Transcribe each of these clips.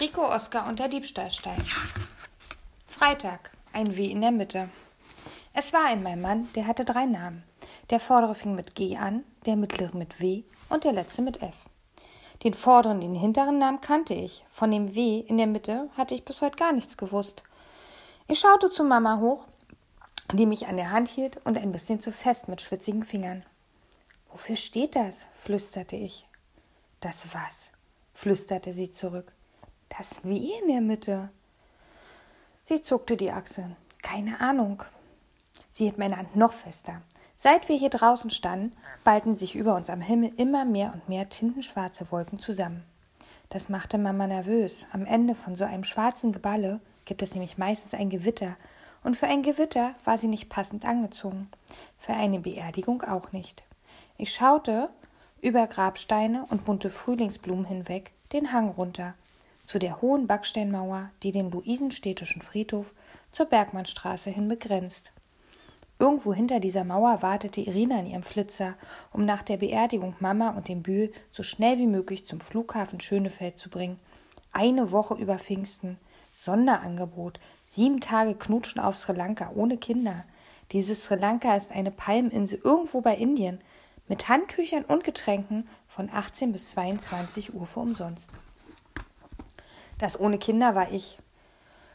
Rico Oskar und der Diebstahlstein. Freitag, ein W in der Mitte. Es war einmal ein Mann, der hatte drei Namen. Der vordere fing mit G an, der mittlere mit W und der letzte mit F. Den vorderen, den hinteren Namen kannte ich. Von dem W in der Mitte hatte ich bis heute gar nichts gewusst. Ich schaute zu Mama hoch, die mich an der Hand hielt und ein bisschen zu fest mit schwitzigen Fingern. Wofür steht das? flüsterte ich. Das was? flüsterte sie zurück. Das W in der Mitte. Sie zuckte die Achseln. Keine Ahnung. Sie hielt meine Hand noch fester. Seit wir hier draußen standen, ballten sich über uns am Himmel immer mehr und mehr tintenschwarze Wolken zusammen. Das machte Mama nervös. Am Ende von so einem schwarzen Geballe gibt es nämlich meistens ein Gewitter, und für ein Gewitter war sie nicht passend angezogen, für eine Beerdigung auch nicht. Ich schaute über Grabsteine und bunte Frühlingsblumen hinweg den Hang runter zu der hohen Backsteinmauer, die den Luisenstädtischen Friedhof zur Bergmannstraße hin begrenzt. Irgendwo hinter dieser Mauer wartete Irina in ihrem Flitzer, um nach der Beerdigung Mama und den Bühl so schnell wie möglich zum Flughafen Schönefeld zu bringen. Eine Woche über Pfingsten. Sonderangebot. Sieben Tage Knutschen auf Sri Lanka ohne Kinder. Dieses Sri Lanka ist eine Palmeninsel irgendwo bei Indien. Mit Handtüchern und Getränken von 18 bis 22 Uhr für umsonst. Das ohne Kinder war ich.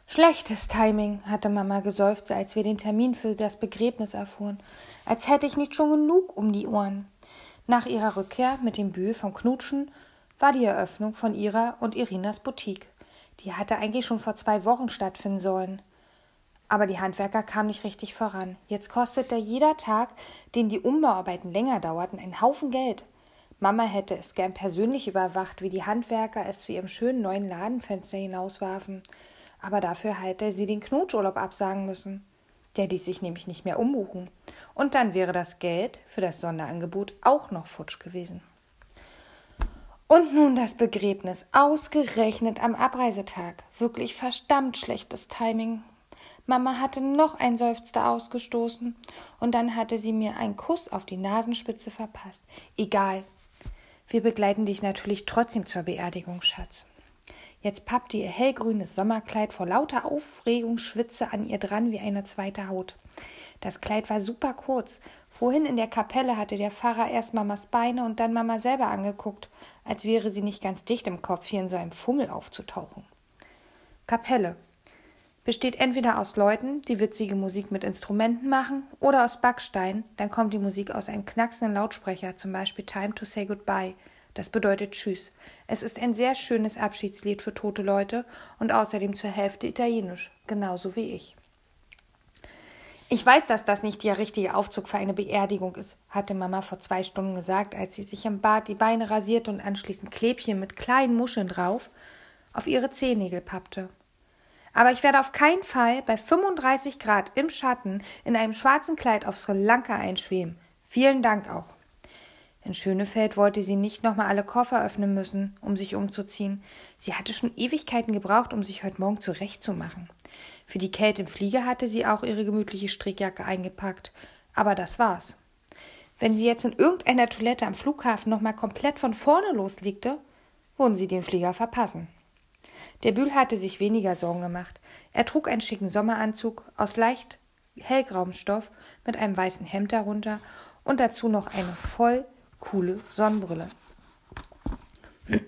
Schlechtes Timing, hatte Mama geseufzt, als wir den Termin für das Begräbnis erfuhren. Als hätte ich nicht schon genug um die Ohren. Nach ihrer Rückkehr mit dem Bühl vom Knutschen war die Eröffnung von ihrer und Irinas Boutique. Die hatte eigentlich schon vor zwei Wochen stattfinden sollen. Aber die Handwerker kamen nicht richtig voran. Jetzt kostete jeder Tag, den die Umbauarbeiten länger dauerten, einen Haufen Geld. Mama hätte es gern persönlich überwacht, wie die Handwerker es zu ihrem schönen neuen Ladenfenster hinauswarfen. Aber dafür hätte sie den Knutschurlaub absagen müssen. Der ließ sich nämlich nicht mehr umbuchen. Und dann wäre das Geld für das Sonderangebot auch noch futsch gewesen. Und nun das Begräbnis, ausgerechnet am Abreisetag. Wirklich verdammt schlechtes Timing. Mama hatte noch ein Seufzer ausgestoßen und dann hatte sie mir einen Kuss auf die Nasenspitze verpasst. Egal, wir begleiten dich natürlich trotzdem zur Beerdigung, Schatz. Jetzt pappte ihr hellgrünes Sommerkleid vor lauter Aufregung schwitze an ihr dran wie eine zweite Haut. Das Kleid war super kurz. Vorhin in der Kapelle hatte der Pfarrer erst Mamas Beine und dann Mama selber angeguckt, als wäre sie nicht ganz dicht im Kopf, hier in so einem Fummel aufzutauchen. Kapelle besteht entweder aus Leuten, die witzige Musik mit Instrumenten machen, oder aus Backstein, dann kommt die Musik aus einem knacksenden Lautsprecher, zum Beispiel Time to Say Goodbye. Das bedeutet Tschüss. Es ist ein sehr schönes Abschiedslied für tote Leute und außerdem zur Hälfte italienisch, genauso wie ich. Ich weiß, dass das nicht der richtige Aufzug für eine Beerdigung ist, hatte Mama vor zwei Stunden gesagt, als sie sich im Bad die Beine rasierte und anschließend Klebchen mit kleinen Muscheln drauf auf ihre Zehennägel pappte. Aber ich werde auf keinen Fall bei 35 Grad im Schatten in einem schwarzen Kleid auf Sri Lanka einschweben. Vielen Dank auch. In Schönefeld wollte sie nicht nochmal alle Koffer öffnen müssen, um sich umzuziehen. Sie hatte schon Ewigkeiten gebraucht, um sich heute Morgen zurechtzumachen. Für die Kälte im Flieger hatte sie auch ihre gemütliche Strickjacke eingepackt. Aber das war's. Wenn sie jetzt in irgendeiner Toilette am Flughafen nochmal komplett von vorne loslegte, würden sie den Flieger verpassen. Der Bühl hatte sich weniger Sorgen gemacht. Er trug einen schicken Sommeranzug aus leicht hellgrauem Stoff mit einem weißen Hemd darunter und dazu noch eine voll coole Sonnenbrille.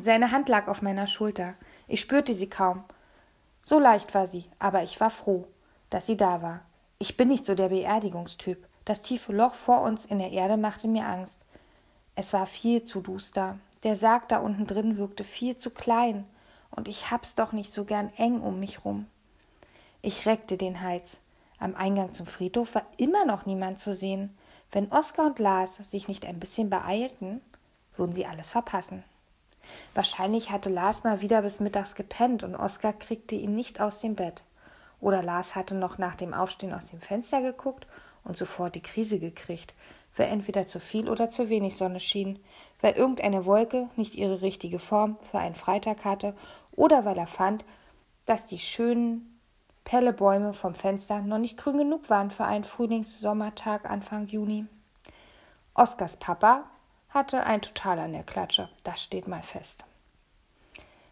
Seine Hand lag auf meiner Schulter. Ich spürte sie kaum. So leicht war sie, aber ich war froh, dass sie da war. Ich bin nicht so der Beerdigungstyp. Das tiefe Loch vor uns in der Erde machte mir Angst. Es war viel zu duster. Der Sarg da unten drin wirkte viel zu klein und ich hab's doch nicht so gern eng um mich rum. Ich reckte den Hals. Am Eingang zum Friedhof war immer noch niemand zu sehen. Wenn Oskar und Lars sich nicht ein bisschen beeilten, würden sie alles verpassen. Wahrscheinlich hatte Lars mal wieder bis mittags gepennt und Oskar kriegte ihn nicht aus dem Bett. Oder Lars hatte noch nach dem Aufstehen aus dem Fenster geguckt und sofort die Krise gekriegt, weil entweder zu viel oder zu wenig Sonne schien, weil irgendeine Wolke nicht ihre richtige Form für einen Freitag hatte oder weil er fand, dass die schönen Pellebäume vom Fenster noch nicht grün genug waren für einen Frühlingssommertag Anfang Juni. Oskars Papa hatte ein Total an der Klatsche, das steht mal fest.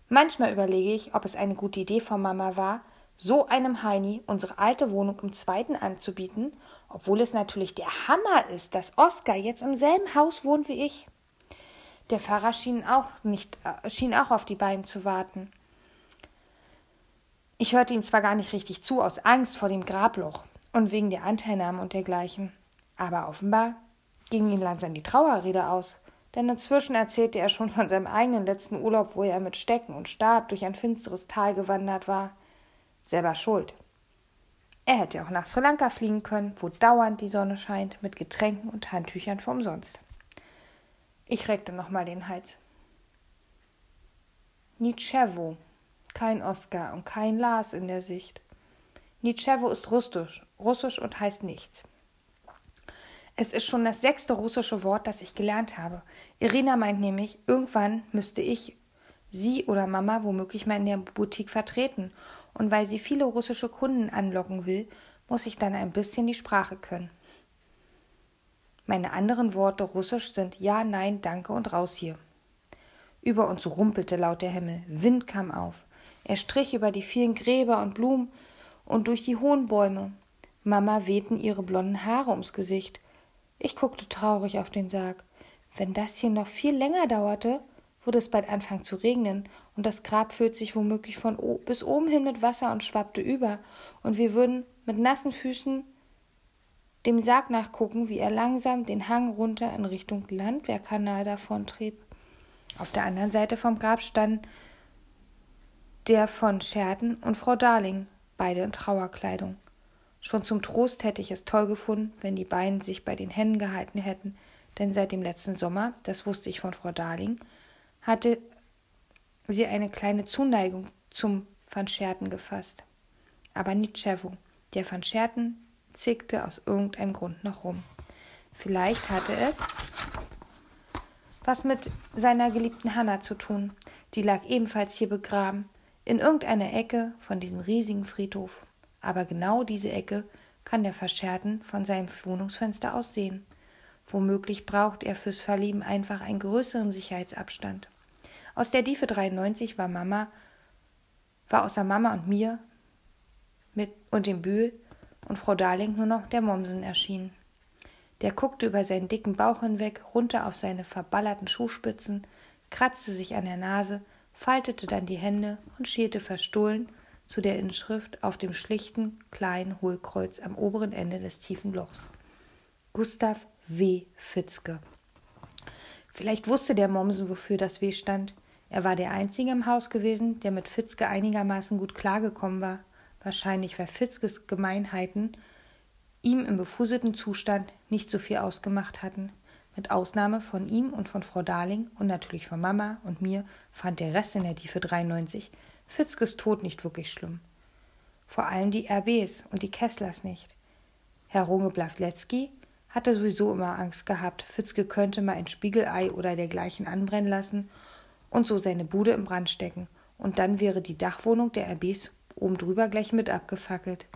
Manchmal überlege ich, ob es eine gute Idee von Mama war, so einem Heini unsere alte Wohnung im zweiten anzubieten, obwohl es natürlich der Hammer ist, dass Oskar jetzt im selben Haus wohnt wie ich. Der Pfarrer schien auch nicht, äh, schien auch auf die beiden zu warten. Ich hörte ihm zwar gar nicht richtig zu, aus Angst vor dem Grabloch und wegen der Anteilnahme und dergleichen, aber offenbar ging ihm langsam die Trauerrede aus, denn inzwischen erzählte er schon von seinem eigenen letzten Urlaub, wo er mit Stecken und Stab durch ein finsteres Tal gewandert war. Selber schuld. Er hätte auch nach Sri Lanka fliegen können, wo dauernd die Sonne scheint, mit Getränken und Handtüchern für umsonst. Ich reckte nochmal den Hals. Nicevo, kein Oskar und kein Lars in der Sicht. Nicevo ist russisch, russisch und heißt nichts. Es ist schon das sechste russische Wort, das ich gelernt habe. Irina meint nämlich, irgendwann müsste ich sie oder Mama womöglich mal in der Boutique vertreten. Und weil sie viele russische Kunden anlocken will, muss ich dann ein bisschen die Sprache können. Meine anderen Worte russisch sind Ja, Nein, Danke und raus hier. Über uns rumpelte laut der Himmel, Wind kam auf. Er strich über die vielen Gräber und Blumen und durch die hohen Bäume. Mama wehten ihre blonden Haare ums Gesicht. Ich guckte traurig auf den Sarg. Wenn das hier noch viel länger dauerte, würde es bald anfangen zu regnen, und das Grab füllt sich womöglich von bis oben hin mit Wasser und schwappte über, und wir würden mit nassen Füßen dem Sarg nachgucken, wie er langsam den Hang runter in Richtung Landwehrkanal davontrieb. Auf der anderen Seite vom Grab standen der von Scherten und Frau Darling, beide in Trauerkleidung. Schon zum Trost hätte ich es toll gefunden, wenn die beiden sich bei den Händen gehalten hätten, denn seit dem letzten Sommer, das wusste ich von Frau Darling, hatte sie eine kleine Zuneigung zum Van Scherten gefasst. Aber Nitschewo, der Van Scherten zickte aus irgendeinem Grund noch rum. Vielleicht hatte es was mit seiner geliebten Hanna zu tun. Die lag ebenfalls hier begraben, in irgendeiner Ecke von diesem riesigen Friedhof. Aber genau diese Ecke kann der Verscherten von seinem Wohnungsfenster aus sehen. Womöglich braucht er fürs Verlieben einfach einen größeren Sicherheitsabstand. Aus der Diefe 93 war Mama, war außer Mama und mir mit und dem Bühl und Frau Darling nur noch der Mommsen erschienen. Der guckte über seinen dicken Bauch hinweg, runter auf seine verballerten Schuhspitzen, kratzte sich an der Nase, faltete dann die Hände und schielte verstohlen zu der Inschrift auf dem schlichten, kleinen Hohlkreuz am oberen Ende des tiefen Lochs. Gustav W. Fitzke. Vielleicht wusste der Mommsen, wofür das W stand. Er war der Einzige im Haus gewesen, der mit Fitzke einigermaßen gut klargekommen war wahrscheinlich weil Fitzkes Gemeinheiten ihm im befuselten Zustand nicht so viel ausgemacht hatten. Mit Ausnahme von ihm und von Frau Darling und natürlich von Mama und mir fand der Rest in der Tiefe 93 Fitzkes Tod nicht wirklich schlimm. Vor allem die RBs und die Kesslers nicht. Herr Runge Blawlecki hatte sowieso immer Angst gehabt, Fitzke könnte mal ein Spiegelei oder dergleichen anbrennen lassen und so seine Bude im Brand stecken, und dann wäre die Dachwohnung der RBs oben drüber gleich mit abgefackelt.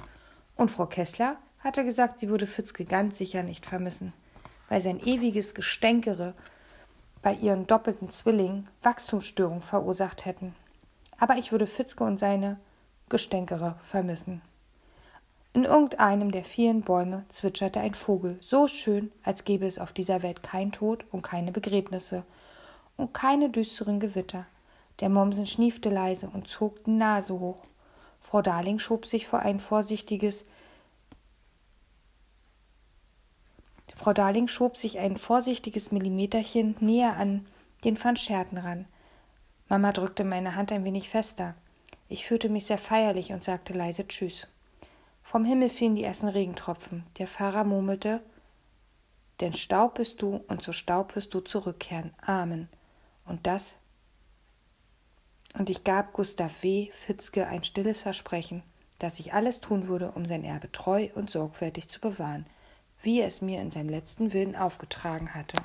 Und Frau Kessler hatte gesagt, sie würde Fitzke ganz sicher nicht vermissen, weil sein ewiges Gestänkere bei ihren doppelten Zwillingen Wachstumsstörungen verursacht hätten. Aber ich würde Fitzke und seine Gestänkere vermissen. In irgendeinem der vielen Bäume zwitscherte ein Vogel, so schön, als gäbe es auf dieser Welt kein Tod und keine Begräbnisse und keine düsteren Gewitter. Der Mommsen schniefte leise und zog die Nase hoch. Frau Darling schob sich vor ein vorsichtiges Frau Darling schob sich ein vorsichtiges Millimeterchen näher an den Van Scherten ran. Mama drückte meine Hand ein wenig fester. Ich fühlte mich sehr feierlich und sagte leise Tschüss. Vom Himmel fielen die ersten Regentropfen. Der Pfarrer murmelte Denn Staub bist du und zu Staub wirst du zurückkehren. Amen. Und das und ich gab Gustav W. Fitzke ein stilles Versprechen, dass ich alles tun würde, um sein Erbe treu und sorgfältig zu bewahren, wie er es mir in seinem letzten Willen aufgetragen hatte.